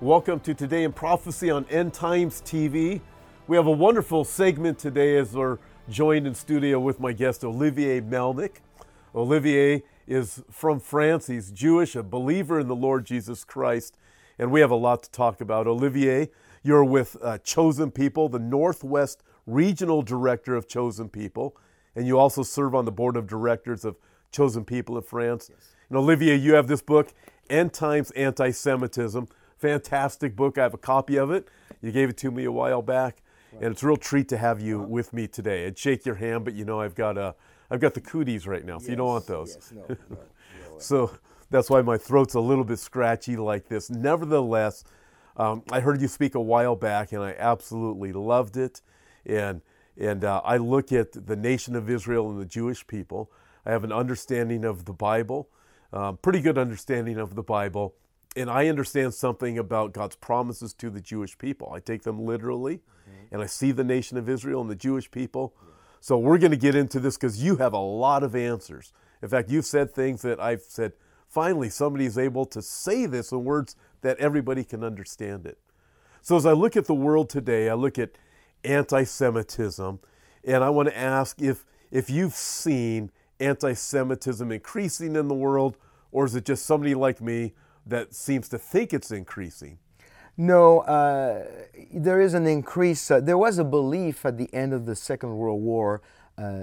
Welcome to Today in Prophecy on End Times TV. We have a wonderful segment today as we're joined in studio with my guest Olivier Melnick. Olivier is from France. He's Jewish, a believer in the Lord Jesus Christ, and we have a lot to talk about. Olivier, you're with uh, Chosen People, the Northwest Regional Director of Chosen People, and you also serve on the board of directors of Chosen People in France. Yes. And Olivier, you have this book, End Times Anti Semitism fantastic book. I have a copy of it. You gave it to me a while back, and it's a real treat to have you with me today. I'd shake your hand, but you know I've got a I've got the cooties right now, so yes, you don't want those. Yes, no, no, no so that's why my throat's a little bit scratchy like this. Nevertheless, um, I heard you speak a while back, and I absolutely loved it. And and uh, I look at the nation of Israel and the Jewish people. I have an understanding of the Bible, um, pretty good understanding of the Bible and I understand something about God's promises to the Jewish people. I take them literally, mm-hmm. and I see the nation of Israel and the Jewish people. Yeah. So we're going to get into this because you have a lot of answers. In fact, you've said things that I've said, finally, somebody is able to say this in words that everybody can understand it. So as I look at the world today, I look at anti Semitism, and I want to ask if, if you've seen anti Semitism increasing in the world, or is it just somebody like me that seems to think it's increasing. No, uh, there is an increase. Uh, there was a belief at the end of the Second World War uh,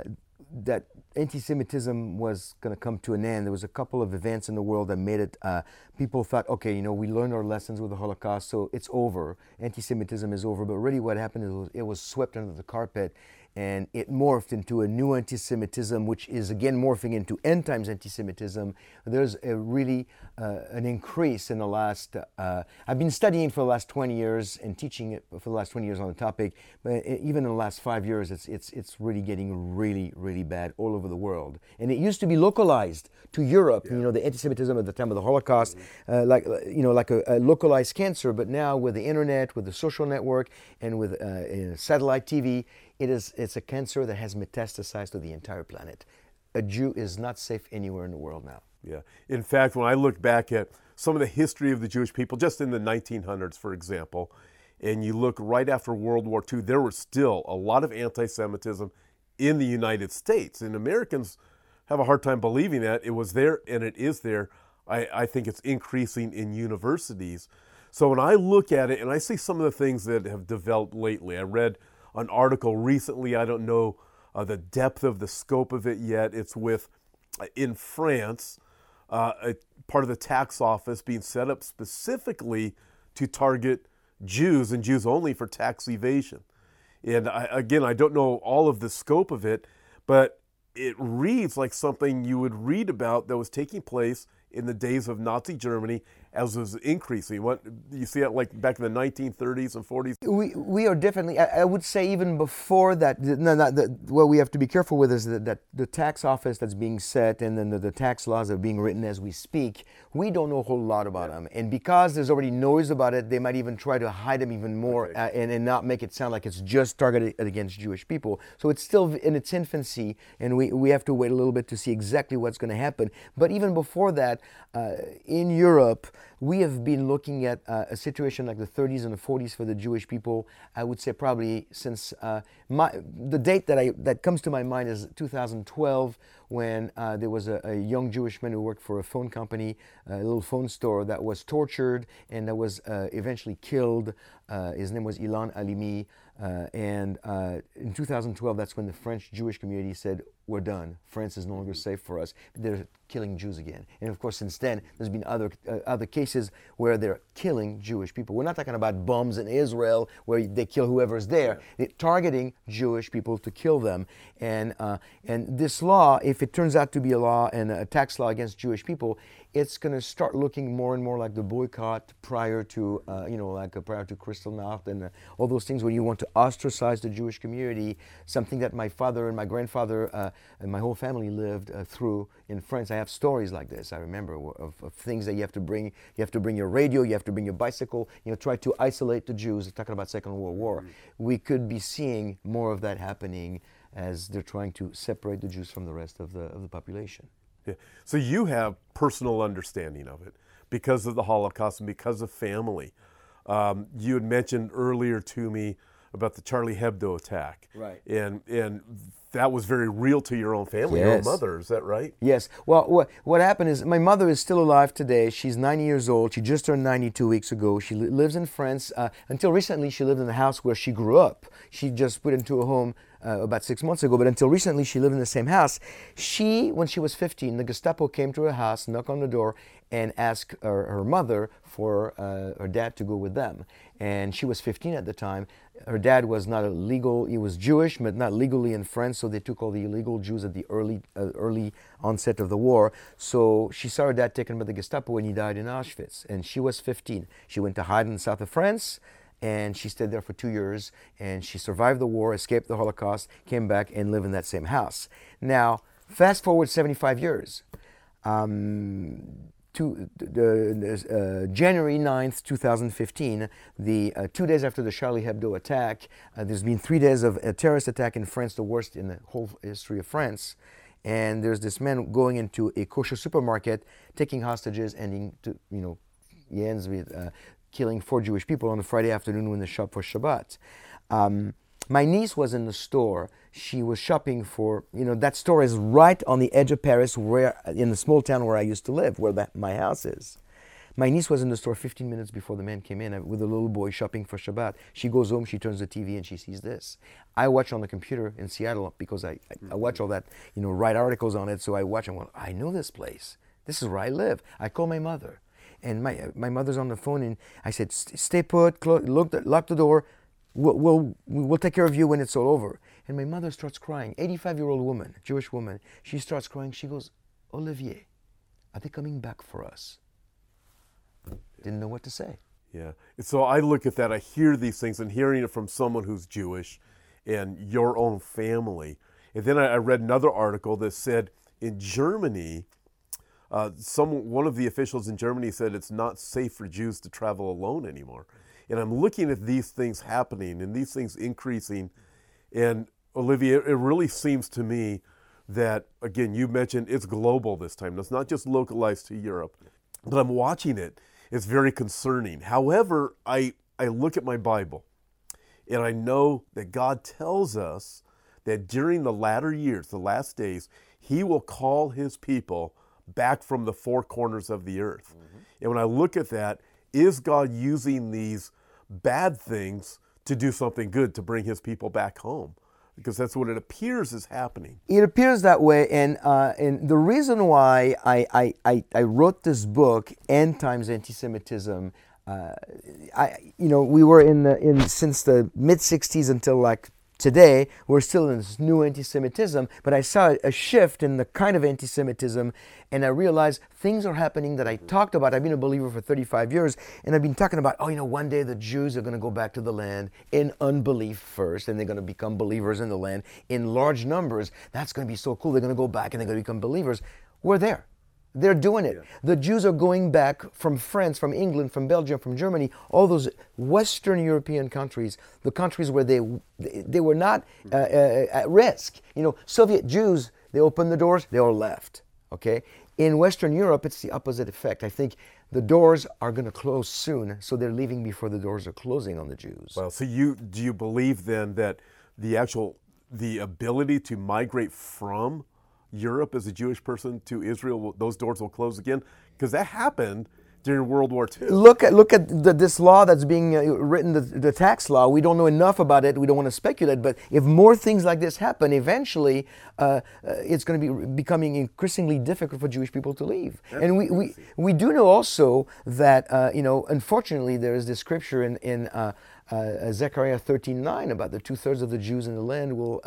that anti-Semitism was going to come to an end. There was a couple of events in the world that made it. Uh, people thought, okay, you know, we learned our lessons with the Holocaust, so it's over. Anti-Semitism is over. But really, what happened is it was swept under the carpet, and it morphed into a new anti-Semitism, which is again morphing into end times anti-Semitism. There's a really uh, an increase in the last. Uh, I've been studying for the last 20 years and teaching it for the last 20 years on the topic, but even in the last five years, it's it's it's really getting really really bad all over the world. And it used to be localized to Europe. Yeah. You know, the anti-Semitism at the time of the Holocaust, mm-hmm. uh, like you know, like a, a, localized cancer. But now with the internet, with the social network, and with uh, satellite TV it is, it's a cancer that has metastasized to the entire planet. A Jew is not safe anywhere in the world now. Yeah. In fact, when I look back at some of the history of the Jewish people, just in the 1900s, for example, and you look right after World War II, there was still a lot of anti Semitism in the United States. And Americans have a hard time believing that. It was there and it is there. I, I think it's increasing in universities. So when I look at it and I see some of the things that have developed lately, I read an article recently. I don't know uh, the depth of the scope of it yet. It's with uh, in France, uh, a part of the tax office being set up specifically to target Jews and Jews only for tax evasion. And I, again, I don't know all of the scope of it, but it reads like something you would read about that was taking place in the days of Nazi Germany as was increasing. What you see it like back in the 1930s and 40s. We we are definitely. I, I would say even before that. No, not the, what we have to be careful with is that, that the tax office that's being set and then the, the, tax laws are being written as we speak. We don't know a whole lot about yeah. them, and because there's already noise about it, they might even try to hide them even more okay. uh, and, and not make it sound like it's just targeted against Jewish people. So it's still in its infancy, and we we have to wait a little bit to see exactly what's going to happen. But even before that, uh, in Europe we have been looking at uh, a situation like the 30s and the 40s for the Jewish people. I would say probably since uh, my, the date that I that comes to my mind is 2012, when uh, there was a, a, young Jewish man who worked for a phone company, a little phone store, that was tortured and that was uh, eventually killed. Uh, his name was Ilan Halimi. Uh, and in 2012, that's when the French Jewish community said, We're done. France is no longer safe for us. They're killing Jews again. And of course, since then, there's been other, uh, other cases where they're killing Jewish people. We're not talking about bombs in Israel where they kill whoever's there, they're targeting Jewish people to kill them. And, uh, and this law, if it turns out to be a law and a tax law against Jewish people, it's going to start looking more and more like the boycott prior to, uh, you know, like uh, prior to Kristallnacht and uh, all those things where you want to ostracize the Jewish community, something that my father and my grandfather uh, and my whole family lived uh, through in France. I have stories like this. I remember of, of, things that you have to bring. You have to bring your radio. You have to bring your bicycle. You know, try to isolate the Jews. Talking about Second World War, mm-hmm. we could be seeing more of that happening as they're trying to separate the Jews from the rest of the of the population. Yeah. So you have personal understanding of it because of the Holocaust and because of family. Um, you had mentioned earlier to me about the Charlie Hebdo attack. Right. And, and that was very real to your own family, your own mother, is that right? Yes. Well, what, what happened is my mother is still alive today. She's 90 years old. She just turned 92 weeks ago. She li- lives in France. Uh, until recently, she lived in the house where she grew up. She just put into a home uh, about six months ago, but until recently, she lived in the same house. She, when she was 15, the Gestapo came to her house, knocked on the door, and asked her, her mother for uh, her dad to go with them. And she was 15 at the time. Her dad was not a legal, he was Jewish, but not legally in France, so they took all the illegal Jews at the early, uh, early onset of the war. So she saw her dad taken by the Gestapo when he died in Auschwitz, and she was 15. She went to hide in south of France, and she stayed there for two years, and she survived the war, escaped the Holocaust, came back, and lived in that same house. Now, fast forward 75 years. Um, to, uh, January 9th, 2015, the uh, two days after the Charlie Hebdo attack, uh, there's been three days of a terrorist attack in France, the worst in the whole history of France. And there's this man going into a kosher supermarket, taking hostages, ending to, you know, he ends with uh, killing four Jewish people on a Friday afternoon when the shop was Shabbat. Um, my niece was in the store. She was shopping for, you know, that store is right on the edge of Paris, where in the small town where I used to live, where that, my house is. My niece was in the store 15 minutes before the man came in uh, with a little boy shopping for Shabbat. She goes home, she turns the TV, and she sees this. I watch on the computer in Seattle because I, I, I watch all that, you know, write articles on it. So I watch and well, I know this place. This is where I live. I call my mother, and my my mother's on the phone, and I said, "Stay put, clo- lock the door. We'll, we'll we'll take care of you when it's all over." And my mother starts crying. 85 year old woman, Jewish woman. She starts crying. She goes, "Olivier, are they coming back for us?" Didn't know what to say. Yeah. So I look at that, I hear these things, and hearing it from someone who's Jewish and your own family. And then I, I read another article that said in Germany, uh, some one of the officials in Germany said it's not safe for Jews to travel alone anymore. And I'm looking at these things happening and these things increasing. And Olivia, it really seems to me that again, you mentioned it's global this time. It's not just localized to Europe. But I'm watching it. It's very concerning. However, I I look at my Bible and I know that God tells us that during the latter years, the last days, He will call His people back from the four corners of the earth. Mm-hmm. And when I look at that, is God using these bad things to do something good, to bring His people back home? Because that's what it appears is happening. It appears that way, and uh, and the reason why I, I, I, I wrote this book, End Times Anti-Semitism, uh, I you know we were in the in since the mid '60s until like today we're still in this new anti-Semitism, but I saw a shift in the kind of anti-Semitism, and I realized things are happening that I talked about. I've been a believer for 35 years, and I've been talking about, oh, you know, one day the Jews are going to go back to the land in unbelief first, and they're going to become believers in the land in large numbers. That's going to be so cool. They're going to go back and they're going to become believers. We're there. They're doing it. The Jews are going back from France, from England, from Belgium, from Germany, all those Western European countries, the countries where they they were not uh, uh, at risk. You know, Soviet Jews, they opened the doors, they all left. Okay. In Western Europe, it's the opposite effect. I think the doors are going to close soon, so they're leaving before the doors are closing on the Jews. Well, so you do you believe then that the actual the ability to migrate from Europe as a Jewish person to Israel, those doors will close again? Because that happened during World War II. look at look at the, this law that's being uh, written, the, the tax law. We don't know enough about it. We don't want to speculate. But if more things like this happen, eventually uh, uh, it's going to be becoming increasingly difficult for Jewish people to leave. and we, we we do know also that uh, you know, unfortunately, there is this scripture in in uh, uh, Zechariah thirteen nine about the two thirds of the Jews in the land will.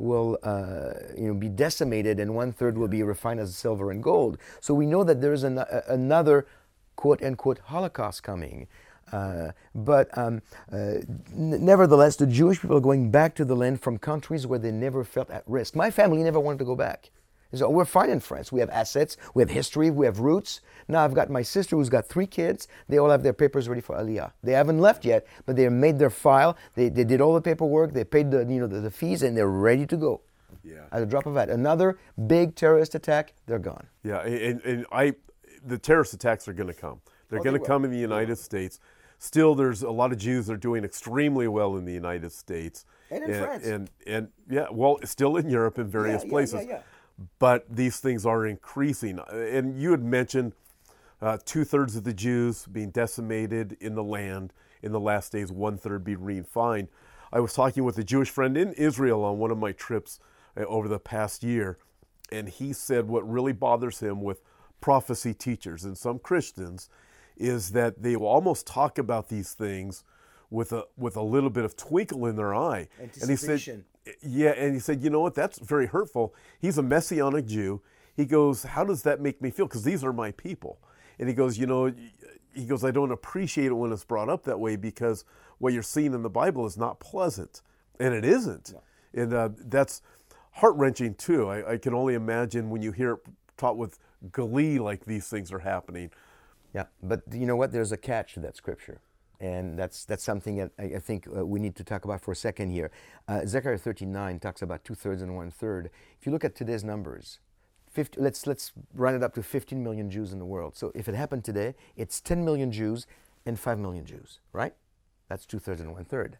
Uh, will uh, you know be decimated and one third will be refined as silver and gold. So we know that there is an, a, another quote unquote Holocaust coming. Uh, but um, uh, n- nevertheless, the Jewish people are going back to the land from countries where they never felt at risk. My family never wanted to go back. So we're fine in France. We have assets, we have history, we have roots. Now I've got my sister who's got three kids. They all have their papers ready for Aliyah. They haven't left yet, but they made their file. They, they did all the paperwork. They paid the you know the, the fees, and they're ready to go. Yeah. At a drop of a hat. Another big terrorist attack, they're gone. Yeah, and, and I, the terrorist attacks are going to come. They're Oh, going to will. come in the United States. still there's a lot of Jews that are doing extremely well in the United States. And in France. And, and yeah, well, still in Europe in various Yeah, yeah, places. yeah, yeah. But these things are increasing. And you had mentioned uh, two thirds of the Jews being decimated in the land in the last days, one third being refined. I was talking with a Jewish friend in Israel on one of my trips uh, over the past year, and he said what really bothers him with prophecy teachers and some Christians is that they will almost talk about these things with a with a little bit of twinkle in their eye. And he said, yeah, and he said, you know what? That's very hurtful. He's a messianic Jew. He goes, how does that make me feel? Because these are my people. And he goes, you know, he goes, I don't appreciate it when it's brought up that way because what you're seeing in the Bible is not pleasant, and it isn't. And uh, that's heart wrenching too. I, I can only imagine when you hear it taught with glee like these things are happening. Yeah, but you know what? There's a catch to that scripture, and that's that's something that I, I think uh, we need to talk about for a second here. Uh, Zechariah 39 talks about two thirds and one third. If you look at today's numbers, 50, let's let's run it up to 15 million Jews in the world. So if it happened today, it's 10 million Jews and 5 million Jews, right? That's two thirds and one third.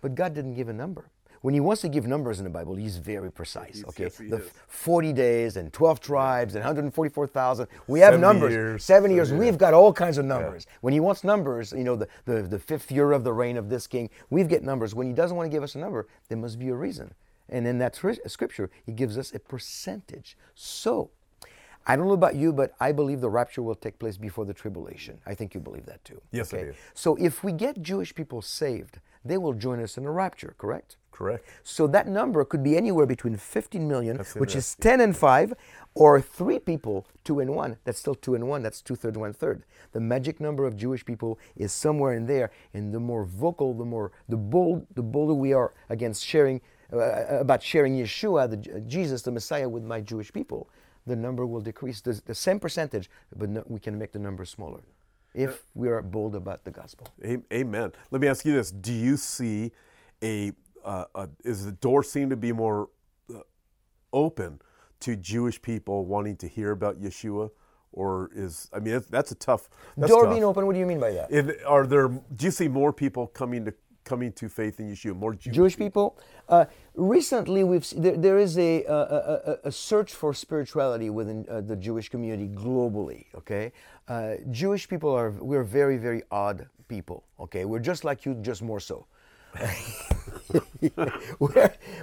But God didn't give a number. When He wants to give numbers in the Bible, He's very precise. Okay, yes, He the is. 40 days and 12 tribes and 144,000. We have 70 numbers. years. 70 years. Yeah. We've got all kinds of numbers. When he wants numbers, you know, the, the, the fifth year of the reign of this king, we've got numbers. When he doesn't want to give us a number, there must be a reason. And in that scri- scripture, he gives us a percentage. So, I don't know about you, but I believe the rapture will take place before the tribulation. I think you believe that too. Yes, I do. So, if we get Jewish people saved, they will join us in the rapture, correct? Correct. So that number could be anywhere between 15 million, which is 10 and 5, or three people, 2 and 1. That's still 2 and 1. That's two thirds, one third. The magic number of Jewish people is somewhere in there. And the more vocal, the more, the bold, the bolder we are against sharing, uh, about sharing Yeshua, the, Jesus, the Messiah, with my Jewish people, the number will decrease. The, the same percentage, but no, we can make the number smaller if we are bold about the gospel. Amen. Let me ask you this: Do you see a, uh, a is the door seem to be more uh, open to Jewish people wanting to hear about Yeshua, or is I mean that's, a tough that's Door tough. being open, what do you mean by that? If- are there? Do you see more people coming to coming to faith in Yeshua? More Jewish, Jewish people. Uh, recently, we've there, there is a, a, a, a search for spirituality within uh, the Jewish community globally. Okay, uh, Jewish people are we're very very odd people. Okay, we're just like you, just more so.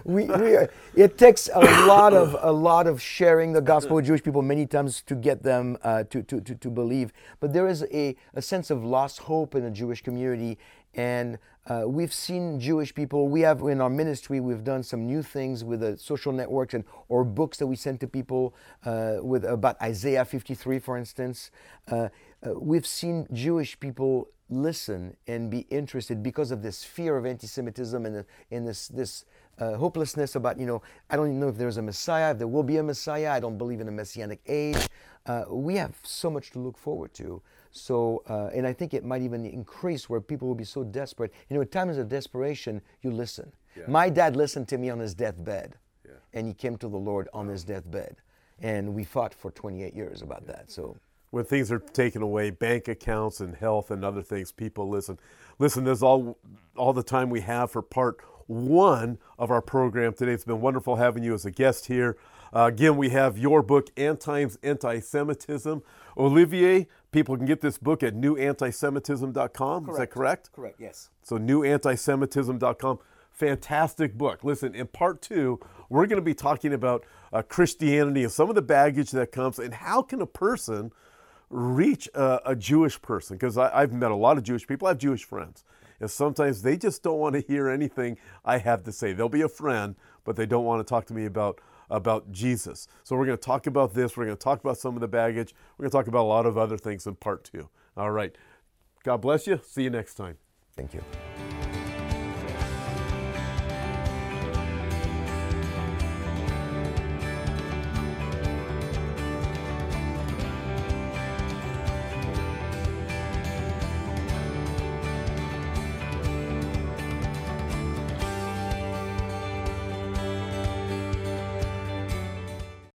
We, we are, it takes a lot of a lot of sharing the gospel with Jewish people many times to get them uh, to, to, to, to believe. But there is a, a sense of lost hope in the Jewish community, and uh, we've seen Jewish people. We have in our ministry we've done some new things with the social networks and or books that we send to people uh, with about Isaiah 53, for instance. Uh, uh, we've seen Jewish people listen and be interested because of this fear of anti-Semitism and, the, and this this uh, hopelessness about you know I don't even know if there's a Messiah, if there will be a Messiah. I don't believe in a messianic age. Uh, we have so much to look forward to. So uh, and I think it might even increase where people will be so desperate. You know, at times of desperation, you listen. My dad listened to me on his deathbed, and he came to the Lord on his deathbed, and we fought for 28 years about that. So. When things are taken away, bank accounts and health and other things, people listen. Listen, this is all all the time we have for part one of our program today. It's been wonderful having you as a guest here. Uh, again, we have your book, End Times Anti-Semitism. Olivier, people can get this book at newantisemitism.com. Is that correct? Correct. Yes. So newantisemitism.com. Fantastic book. Listen, in part two, we're going to be talking about uh, Christianity and some of the baggage that comes and how can a person reach a, a Jewish person? Because I've met a lot of Jewish people. I have Jewish friends. And sometimes they just don't want to hear anything I have to say. They'll be a friend, but they don't want to talk to me about, about Jesus. So we're going to talk about this. We're going to talk about some of the baggage. We're going to talk about a lot of other things in part two. All right. God bless you. See you next time. Thank you.